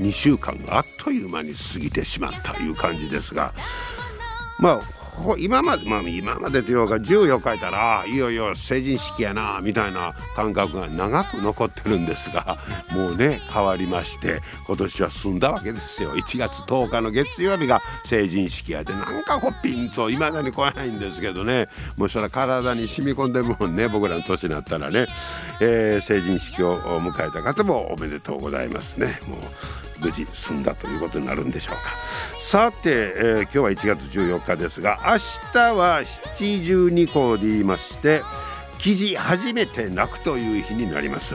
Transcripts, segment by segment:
2週間があっという間に過ぎてしまったという感じですがまあ今までまあ今までというか14書いたらいよいよ成人式やなみたいな感覚が長く残ってるんですがもうね変わりまして今年は済んだわけですよ。1月10日の月曜日が成人式やでなんかこうピンといまだに来ないんですけどね。もうそれは体に染み込んでるもんね僕らの年になったらね、えー、成人式を迎えた方もおめでとうございますね。もう無事済んだということになるんでしょうか。さて、えー、今日は1月14日ですが明日は七十二項で言いまして記事初めて泣くという日になります、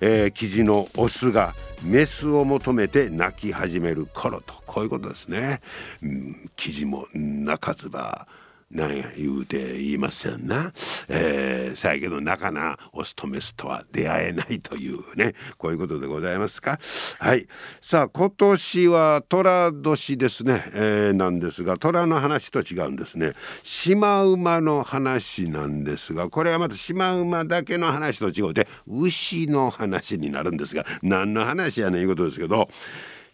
えー、記事のオスがメスを求めて泣き始める頃とこういうことですね、うん、記事も泣かずばなんや言うて言いますやんな。えー、さやけどなかなオスとメスとは出会えないというねこういうことでございますか。はいさあ今年は寅年ですね、えー、なんですが虎の話と違うんですね。シマウマの話なんですがこれはまたシマウマだけの話と違うて牛の話になるんですが何の話やねんいうことですけど。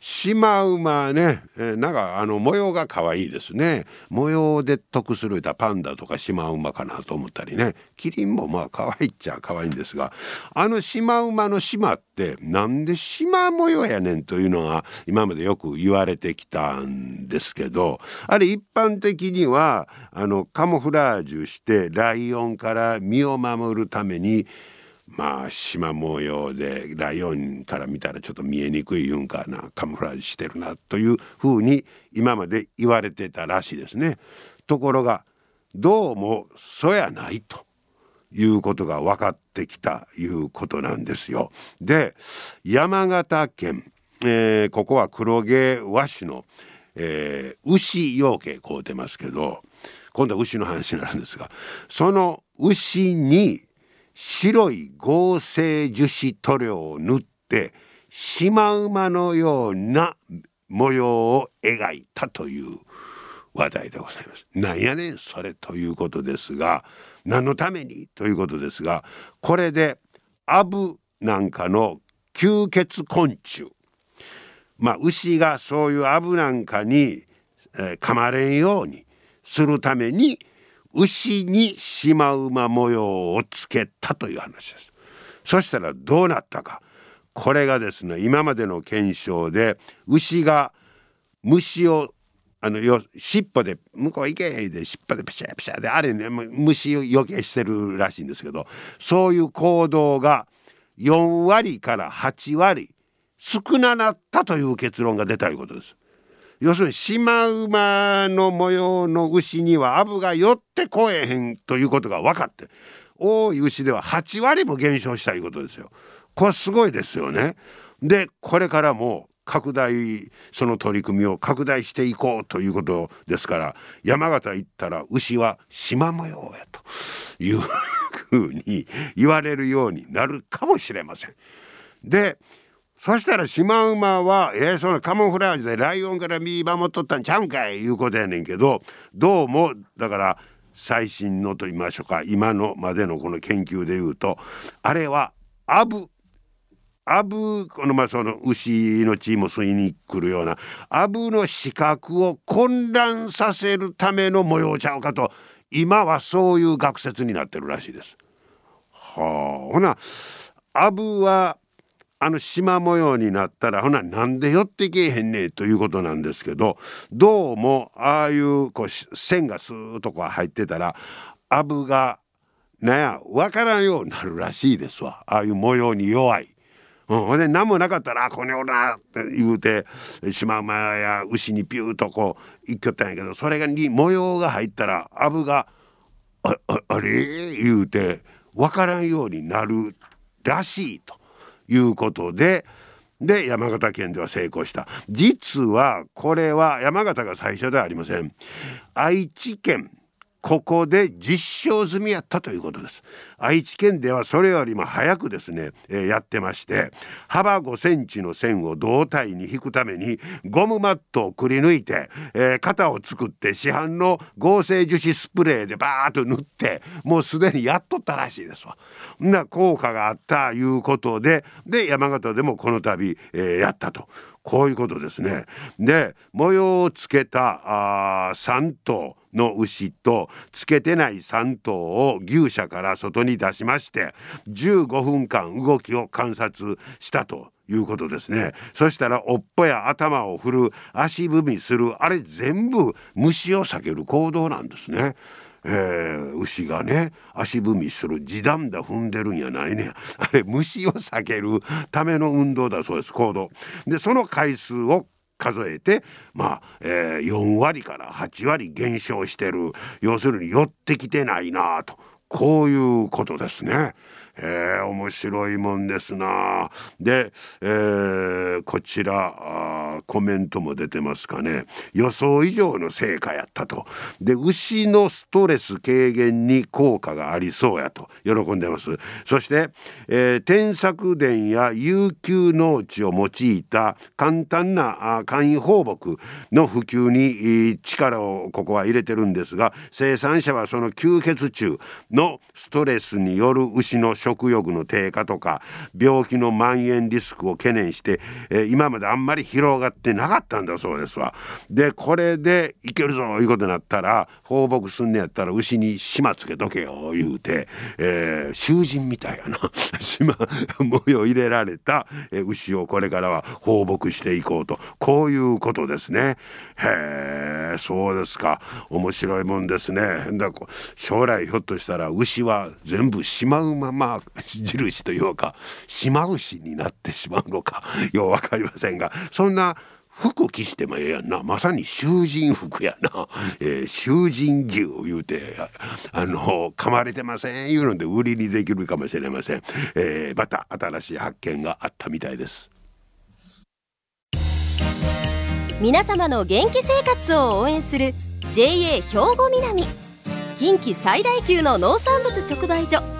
シマウマね、えー、なんかあの模様が可愛いですね。模様で得するたパンダとかシマウマかなと思ったりね。キリンもまあ可愛いっちゃ可愛いんですがあのシマウマの島ってなんで島模様やねんというのが今までよく言われてきたんですけどあれ一般的にはあのカモフラージュしてライオンから身を守るためにまあ縞模様でライオンから見たらちょっと見えにくいいうんかなカムフラージュしてるなというふうに今まで言われてたらしいですね。ところがどうもそやないということが分かってきたいうことなんですよ。で山形県、えー、ここは黒毛和紙の、えー、牛養鶏こうてますけど今度は牛の話になるんですがその牛に白い合成樹脂塗料を塗ってシマウマのような模様を描いたという話題でございます。なんやねんそれということですが何のためにということですがこれでアブなんかの吸血昆虫まあ牛がそういうアブなんかに、えー、噛まれんようにするために牛にシマウマ模様をつけたという話ですそしたらどうなったかこれがですね今までの検証で牛が虫をあのよ尻尾で向こう行けで尻尾でピシャピシャであれね虫を余計してるらしいんですけどそういう行動が4割から8割少ななったという結論が出たいうことです。要するにシマウマの模様の牛にはアブが寄ってこえへんということが分かって多い牛では8割も減少したいうことですよ。これすごいですよね。でこれからも拡大その取り組みを拡大していこうということですから山形行ったら牛は縞模様やというふうに言われるようになるかもしれません。でそしたらシマウマはえー、そのカモフラージュでライオンから身守っとったんちゃうんかいいうことやねんけどどうもだから最新のと言いましょうか今のまでのこの研究で言うとあれはアブアブこのまあその牛の血も吸いに来るようなアブの視覚を混乱させるための模様ちゃうかと今はそういう学説になってるらしいです。はあほなアブはあの縞模様になったらほななんで寄ってけえへんねえということなんですけどどうもああいうこう線がスーッとこう入ってたらアブがなや分からんようになるらしいですわああいう模様に弱い。うん、ほんで何もなかったら「ここにおら」って言うてシマウマや牛にピューとこう行っきょったんやけどそれがに模様が入ったらアブが「あああれ?」言うて分からんようになるらしいと。いうことでで山形県では成功した。実はこれは山形が最初ではありません。愛知県ここで実証済みやったということです愛知県ではそれよりも早くですね、えー、やってまして幅5センチの線を胴体に引くためにゴムマットをくり抜いて、えー、型を作って市販の合成樹脂スプレーでバーッと塗ってもうすでにやっとったらしいですわ。な効果があったいうことでで山形でもこの度、えー、やったと。こういうことですね。で模様をつけたあ3頭の牛とつけてない3頭を牛舎から外に出しまして15分間動きを観察したということですね。そしたらおっぽや頭を振る足踏みする。あれ全部虫を避ける行動なんですね。えー、牛がね足踏みする地団だ踏んでるんやないねあれ虫を避けるための運動だそうです。行動。でその回数を数えてまあ、えー、4割から8割減少してる要するに寄ってきてないなとこういうことですね。えー、面白いもんですな。で、えー、こちらコメントも出てますかね予想以上の成果やったと。で牛のストレス軽減に効果がありそうやと喜んでます。そして、えー、添削田や有給農地を用いた簡単な簡易放牧の普及に力をここは入れてるんですが生産者はその吸血虫のストレスによる牛の食欲の低下とか病気の蔓延リスクを懸念して、えー、今まであんまり広がってなかったんだそうですわ。でこれでいけるぞいうことになったら放牧すんねやったら牛に島つけとけよ言うて、えー、囚人みたいやな 島模様入れられた、えー、牛をこれからは放牧していこうとこういうことですね。へえそうですか面白いもんですね。だ将来ひょっとしたら牛は全部しまうまま印というか島牛になってしまうのかよう分かりませんがそんな服着してもええやんなまさに囚人服やな、えー、囚人牛言うてあの噛まれてませんいうので売りにできるかもしれません、えー、また新しい発見があったみたいです皆様の元気生活を応援する JA 兵庫南近畿最大級の農産物直売所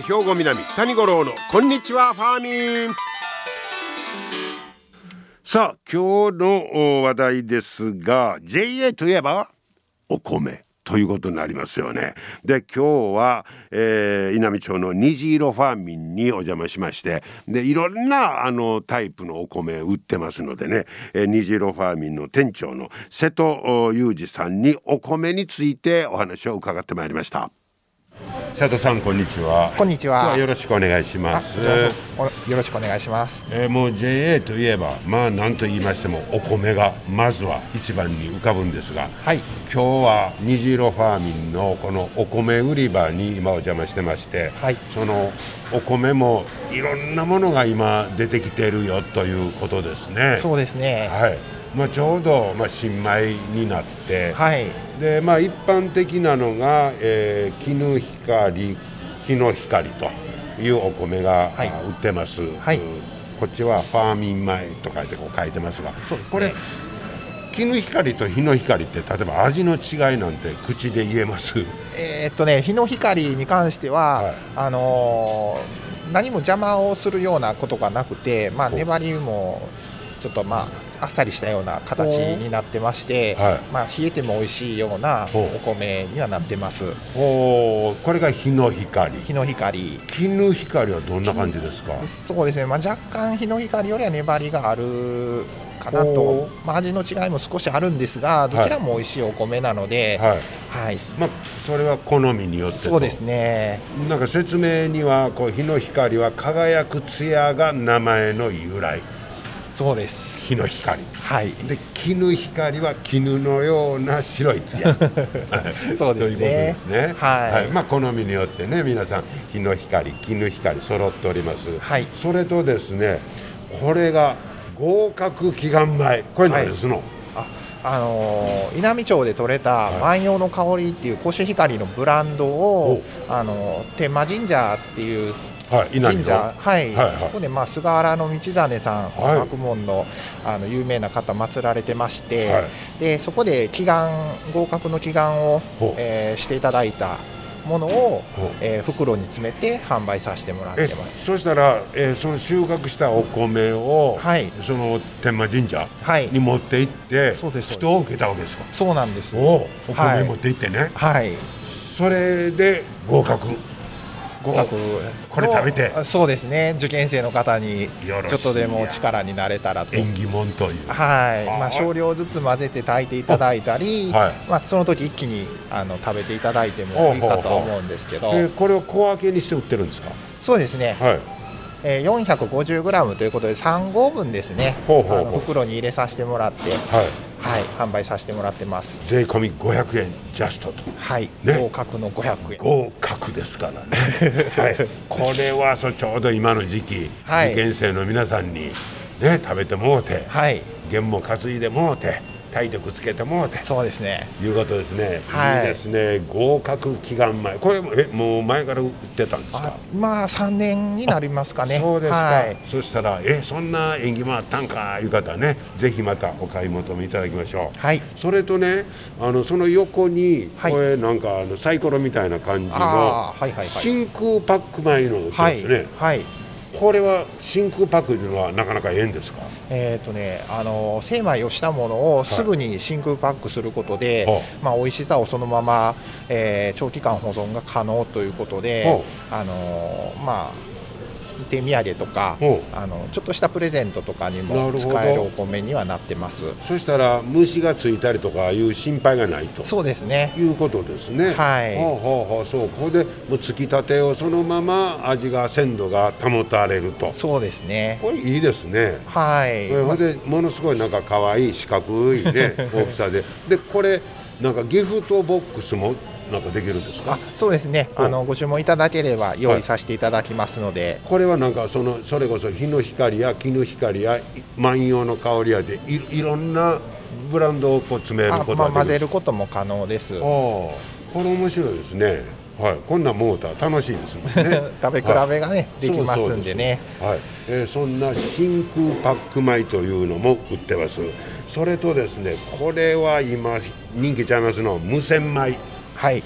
兵庫南谷五郎のこんにちはファーミンさあ今日の話題ですが JA といえばお米ということになりますよね。で今日は、えー、稲美町の虹色ファーミンにお邪魔しましてでいろんなあのタイプのお米売ってますのでね、えー、虹色ファーミンの店長の瀬戸裕二さんにお米についてお話を伺ってまいりました。佐藤さんこんにちは。こんにちは。よろしくお願いします。よろしくお願いします、えー、もう JA といえばまあ何と言いましてもお米がまずは一番に浮かぶんですが、はい、今日は虹色ファーミンのこのお米売り場に今お邪魔してまして、はい、そのお米もいろんなものが今出てきてるよということですね。そうですね。はい。まあ、ちょうど、まあ、新米になって、はい、でまあ、一般的なのが、えー、絹光日の光というお米が、はい、売ってます、はい、こっちはファーミン米と書いてこう書いてますが、ね、これ絹光と日の光って例えば味の違いなんて口で言えます？えっとね日の光に関しては、はい、あのー、何も邪魔をするようなことがなくて、まあ、粘りもちょっとまああっさりしたような形になってまして、はい、まあ、冷えても美味しいようなお米にはなってます。おこれが日の光。日の光。絹光はどんな感じですか？そうですね、まあ、若干日の光よりは粘りがあるかなおと、まあ、味の違いも少しあるんですがどちらも美味しいお米なので、はい。はい。まあそれは好みによってと。そうですね。なんか説明にはこう日の光は輝く艶が名前の由来そうです。日の光。はい。で絹光は絹のような白い艶。そうですね。ということですね。はい。まあ好みによってね皆さん日の光絹光揃っております、はい。それとですねこれが合格祈願米。これ何ですの、ああのー稲美町で採れたはい。万葉の香りっていうコシヒカリのブランドを、あのー天満神社っていう神社、はい。はいはい。そこで、まあ、菅原道真さん、はい。学問のあの有名な方祀られてまして、はい。でそこで祈願合格の祈願をえーしていただいたものをえー袋に詰めて販売させてもらっえてます。そしたら、えーその収穫したお米を、はい。その天満神社はい。に持って行って、そうですそうです。人を受けたわけですか？そうなんです。おお米持って行ってね、はい。それで合格合格これ食べて。あそうですね。受験生の方にちょっとでも力になれたらと。縁起物という。はい。まあ、はい少量ずつ混ぜて炊いていただいたり、はい。まあ、その時一気にあの食べていただいてもいいかとは思うんですけど。えーこれを小分けにして売ってるんですか？そうですね、はい。えー、450g ということで3合分ですね。ほうほうほう。あの袋に入れさせてもらって、はいはい、販売させてもらってます。税込み500円ジャストと。はい、ね。合格の500円。合格ですからね、はい、これはそうちょうど今の時期、はい。受験生の皆さんにね食べてもうてはい。弦も担いでもうて体力つけてもうて。そうですね。いうことですね、はい。いいですね。合格祈願米これもえもう前から売ってたんですあかまあ3年になりますかね。そうですか、はい。そしたらえそんな縁起もあったんかいう方はね。ぜひまたお買い求めいただきましょう。はい。それとねあのその横にはい。これなんかあのサイコロみたいな感じのはいはいはい。真空パック米の売ってはい。ますね、はいこれは真空パックというのはなかなかええんですか？えーとね、あの精米をしたものをすぐに真空パックすることで、はまあ、美味しさをそのまま、えー長期間保存が可能ということでは、あのまあ、手土産とかはあのちょっとしたプレゼントとかにも使えるお米にはなってます。そしたら虫がついたりとかいう心配がないと。そうですね。いうことですね。はい。ほうほうほう。そう。ここでもうつきたてをそのまま味が鮮度が保たれると。そうですね。これいいですね。はい、えほんでものすごいなんか可愛い四角いね 大きさで。でこれなんかギフトボックスもなんかできるんですか？あそうですね。あのご注文いただければ用意させていただきますので、これはなんかそのそれこそ日の光や絹光やい万葉の香りやでいいろんなブランドをこう詰めるあことまあ、混ぜができるることも可能です。ああこれ面白いですね。はい。こんなんモーター楽しいですもんね。食べ比べがね、できますんでね。はい、えーそんな真空パック米というのも売ってます。それとですねこれは今人気ちゃいますの無洗米、はい。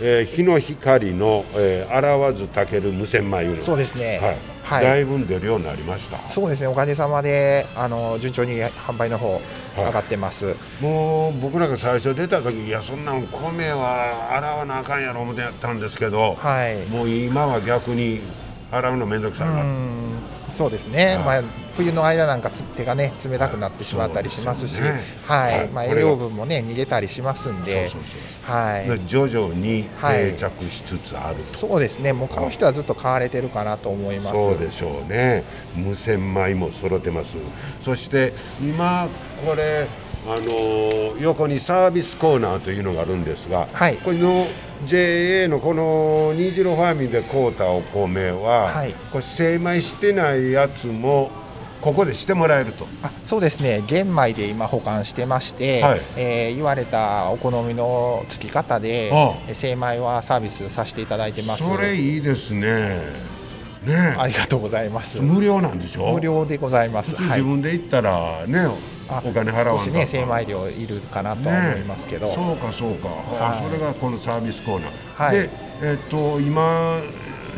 えー日の光の、えー洗わず炊ける無洗米いうのそうですね。はい。はい。だいぶ出るようになりました。そうですね。おかげさまであの順調に販売の方上がってます、もう僕らが最初出た時いやそんなん米は洗わなあかんやろ思ってやったんですけど、はい。もう今は逆に洗うの面倒くさいな、うんそうですね、はい。まあ、冬の間なんかつ手がね冷たくなってしまったりしますし、はい、はい。まあ、栄養分もね逃げたりしますんでそうそうそうはい。で徐々にはい。定着しつつあると、そうですね。もう買う人はずっと買われてるかなと思います。そうでしょうね。無洗米も揃ってます。そして今これあのー横にサービスコーナーというのがあるんですが、はい。これの JA のこの虹色ファーミンで買うたお米は、はい。これ精米してないやつもここでしてもらえると。あそうですね。玄米で今保管してまして、はい。えー言われたお好みのつき方で精米はサービスさせていただいてます。それいいですね。ねありがとうございます。無料なんでしょ？無料でございます、自分で行ったらね、あお金払わん少しね精米料いるかなとは思いますけど、そうかそうか、あはい。それがこのサービスコーナー、はい。でえっと今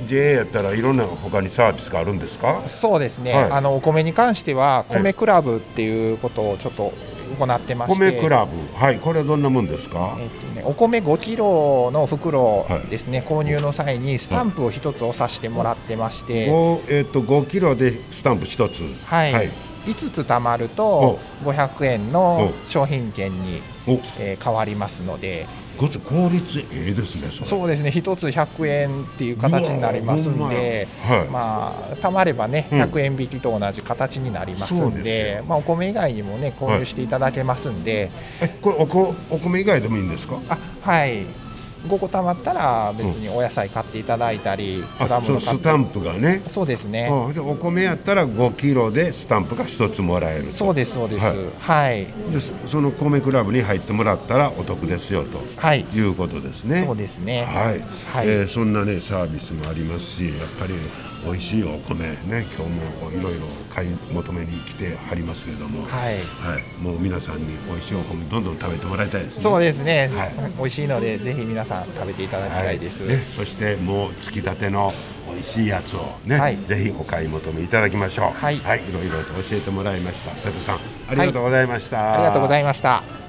JA やったらいろんな他にサービスがあるんですか？そうですね、はい。あのお米に関してははい米クラブっていうことをちょっと行ってまして、米クラブ。はいこれはどんなもんですか？えっとね、お米5キロの袋はい。ですね、購入の際にスタンプを一つ押させてもらってまして、ごえっと5キロでスタンプ一つ。はい5つ貯まると500円の商品券に、お。えー変わりますので。効率ええですねそうですね。1つ100円っていう形になりますんでまや。はい。まあ貯まればねうん。100円引きと同じ形になりますんでまあ、お米以外にもね購入していただけますんで、えこれおこお米以外でもいいんですか？あはい5個貯まったら別にお野菜買っていただいたり、果物スタンプがね。そうですね。あでお米やったら5キロでスタンプが1つもらえると。そうですそうです。はい。はい。でそその米クラブに入ってもらったらお得ですよと。はい、いうことですね。そうですね。はい、はい。えーそんなねサービスもありますし、やっぱり美味しいお米ね、今日もいろいろ買い求めに来てはりますけれども、はい。はい、もう皆さんに美味しいお米どんどん食べてもらいたいですね。そうですね、はい。美味しいのでぜひ皆さん食べていただきたいです、ね、そしてもうつきたての美味しいやつをね、はい。ぜひお買い求めいただきましょう。はい。い、ろいろと教えてもらいました。瀬戸さん、ありがとうございました。ありがとうございました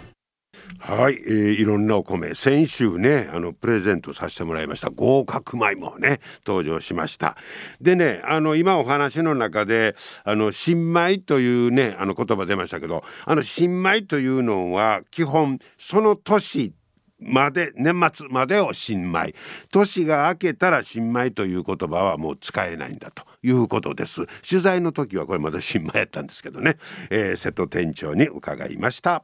はい、えーいろんなお米先週ねあのプレゼントさせてもらいました。合格米もね登場しました。でねあの今お話の中であの新米というねあの言葉出ましたけどあの新米というのは基本その年まで年末までを新米。年が明けたら新米という言葉はもう使えないんだということです。取材の時はこれまだ新米やったんですけどね、えー瀬戸店長に伺いました。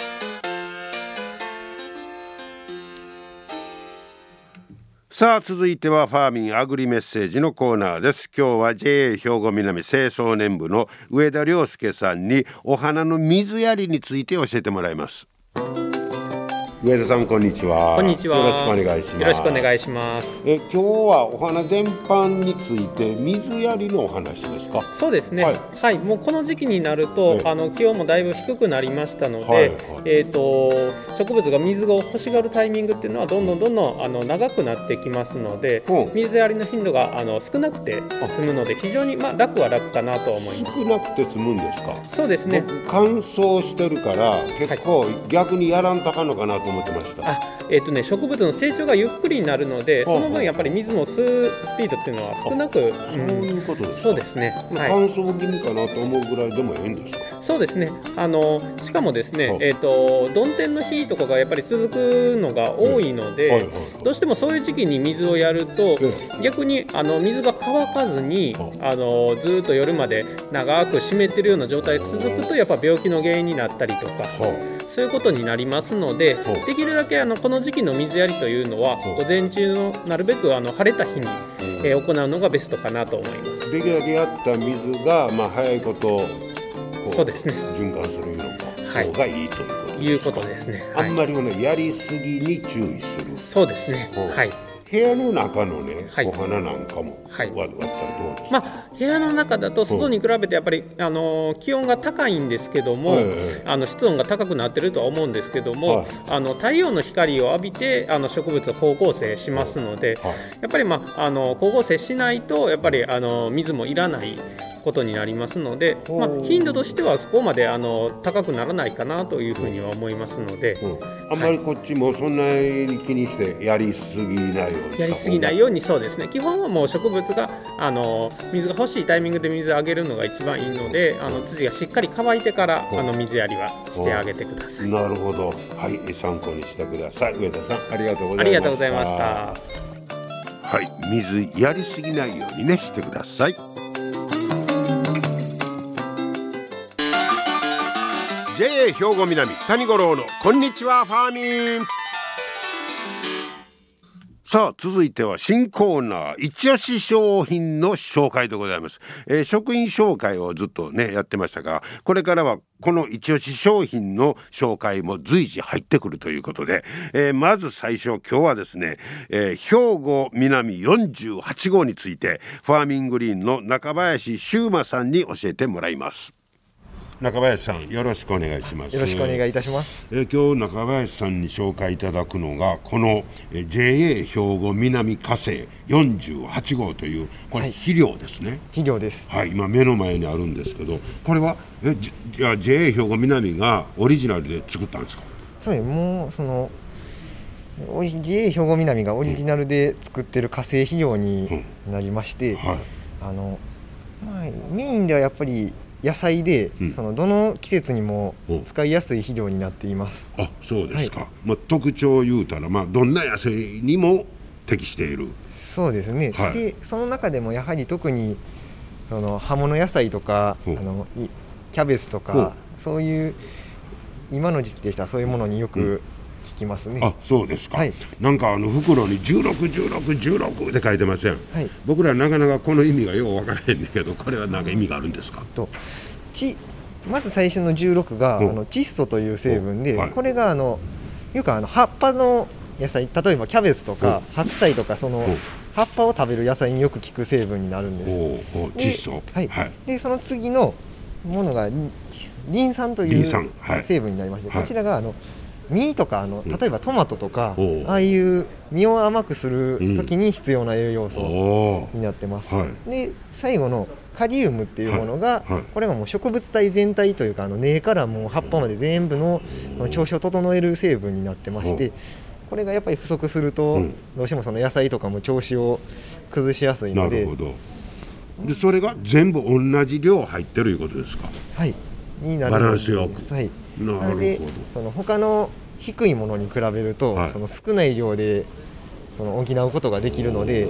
さあ続いてはファーミンアグリメッセージのコーナーです。今日は JA 兵庫南清掃年部の上田良介さんにお花の水やりについて教えてもらいます。上田さんこんにちは。こんにちは。よろしくお願いします。よろしくお願いします。え今日はお花全般について水やりのお話ですか？そうですね。ははい。い、もうこの時期になると、ええ。あの気温もだいぶ低くなりましたので、はいはい。えっ、と植物が水を欲しがるタイミングっていうのはどんどんどんどんあの長くなってきますので、う。ん水やりの頻度があの少なくて済むので非常にまあ楽は楽かなと思います。少なくて済むんですか？そうですね。僕乾燥してるから結構逆にやらんとあかんのかなと思ってました、あえっ、とね植物の成長がゆっくりになるので、その分やっぱり水も吸うスピードっていうのは少なく、そういうことですか、そうですね。はい。乾燥気味かなと思うぐらいでもええんですか？そうですね。あのしかもですねは、えっ、と曇天の日とかがやっぱり続くのが多いので、はいはいどうしてもそういう時期に水をやるとえ逆にあの水が乾かずにはあのずーっと夜まで長く湿ってるような状態が続くとやっぱ病気の原因になったりとか。はそういうことになりますのでできるだけあのこの時期の水やりというのは午前中のなるべくあの晴れた日に、えー行うのがベストかなと思います。できるだけやった水が、まあ、早いことこそうですね。循環するようなはい。方がいいということですか、いうことですね。はい。あんまりはねやりすぎに注意する。そうですね。はい。部屋の中のね、はい。お花なんかも、はい。わ割ったらどうですか、まあ、部屋の中だと外に比べてやっぱり、あの気温が高いんですけども、はい。はいはいあの室温が高くなってるとは思うんですけども、はい。あの太陽の光を浴びてあの植物を光合成しますので、はい。やっぱり、まあ、あの光合成しないとやっぱりあの水もいらないことになりますので、まあ、頻度としてはそこまであの高くならないかなというふうには思いますので。うん。あんまりこっちもそんなに気にしてやりすぎないようにやりすぎないようにそうですね。基本はもう植物があの水が欲しいタイミングで水をあげるのが一番いいのであの土がしっかり乾いてからう。んあの水やりはしてあげてください。なるほど。はい。え参考にしてください。上田さんありがとうございました。ありがとうございました。はい。水やりすぎないようにねしてください JA 兵庫南谷五郎のこんにちはファーミン。さあ続いては新コーナー一押し商品の紹介でございます、えー、食品紹介をずっとねやってましたがこれからはこの一押し商品の紹介も随時入ってくるということで、えー、まず最初今日はですね、えー、兵庫南48号についてファーミングリーンの中林修馬さんに教えてもらいます。中林さんよろしくお願いします。よろしくお願いいたします。え今日中林さんに紹介いただくのがこのえ JA 兵庫南火星48号というこれ肥料ですね、はい、肥料です。はい今目の前にあるんですけどこれはえじゃ JA 兵庫南がオリジナルで作ったんですか？そうですもうその JA 兵庫南がオリジナルで作ってる化成肥料になりまして、うんはい、あのまあ、メインではやっぱり野菜で、うん、そのどの季節にも使いやすい肥料になっています。あそうですか、はい、まあ、特徴を言うたら、まあ、どんな野菜にも適している。そうですね、はい、でその中でもやはり特にその葉物野菜とかあのキャベツとかそういう今の時期でしたらそういうものによく聞きますね。あそうですか、はい、なんかあの袋に161616って書いてません、はい、僕らなかなかこの意味がよう分からへんねんけどこれは何か意味があるんですか？とちまず最初の16があの窒素という成分で、はい、これがあのよくあの葉っぱの野菜例えばキャベツとか白菜とかその葉っぱを食べる野菜によく効く成分になるんです。窒素。はい、はい、でその次のものがリン酸という成分になりまして、こちらがあの実とかあの例えばトマトとか、う。ん、ああいう実を甘くする時に必要な栄養素になってます。はい、で最後のカリウムっていうものが、はい。はい、これがもう植物体全体というかあの根からもう葉っぱまで全部の調子を整える成分になってまして。これがやっぱり不足すると、どうしてもその野菜とかも調子を崩しやすいので。でそれが全部同じ量入ってるいうことですか？はい。になる。バランスよく。はい。なのでその他の低いものに比べると、はい、その少ない量でその補うことができるので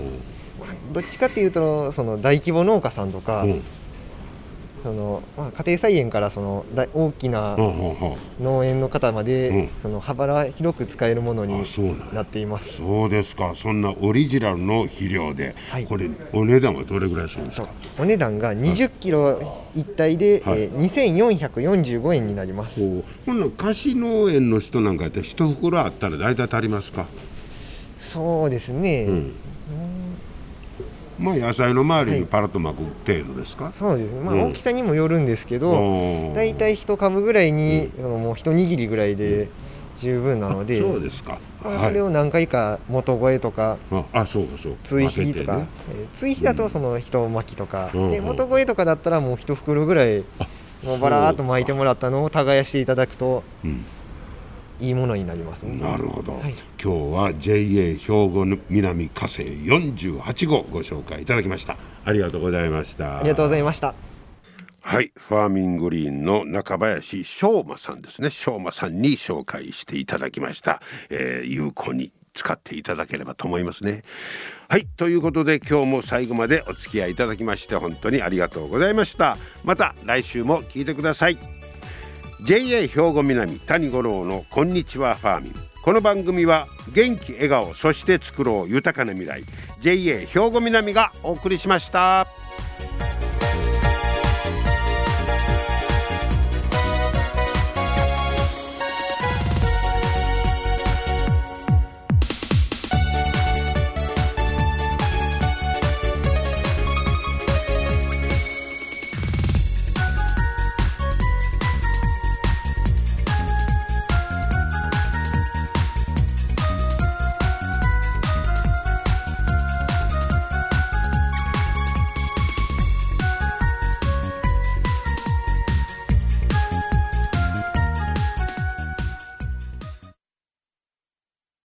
どっちかっていうとその大規模農家さんとか、うんそのまあ、家庭菜園からその大きな農園の方まで、うん、その幅広く使えるものになっています。そうですか。そんなオリジナルの肥料で、はい、これお値段はどれぐらいするんですか？お値段が20キロ一体で、はい、えー、2445円になります。ほんな貸し農園の人なんかって一袋あったら大体足りますか？そうですね、うんまあ野菜の周りにパラッと巻く程度ですか、はい、そうですね、まあ、大きさにもよるんですけど大体一株ぐらいに、うん、もう一握りぐらいで十分なので、そうですか、まあ、それを何回か元越えとか、はい、あそうそう追肥とか、ね。えー、追肥だとその一巻きとか、うん、で元越えとかだったらもう一袋ぐらいもうバラーっと巻いてもらったのを耕していただくと、うんいいものになります、ね、なるほど、はい、今日は JA 兵庫南火星48号ご紹介いただきました。ありがとうございました。ありがとうございました。はい。ファーミングリーンの中林翔馬さんですね。翔馬さんに紹介していただきました、えー、有効に使っていただければと思いますね。はい。ということで今日も最後までお付き合いいただきまして本当にありがとうございました。また来週も聞いてください JA 兵庫南谷五郎のこんにちはファーミンこの番組は元気笑顔そして作ろう豊かな未来 JA 兵庫南がお送りしました。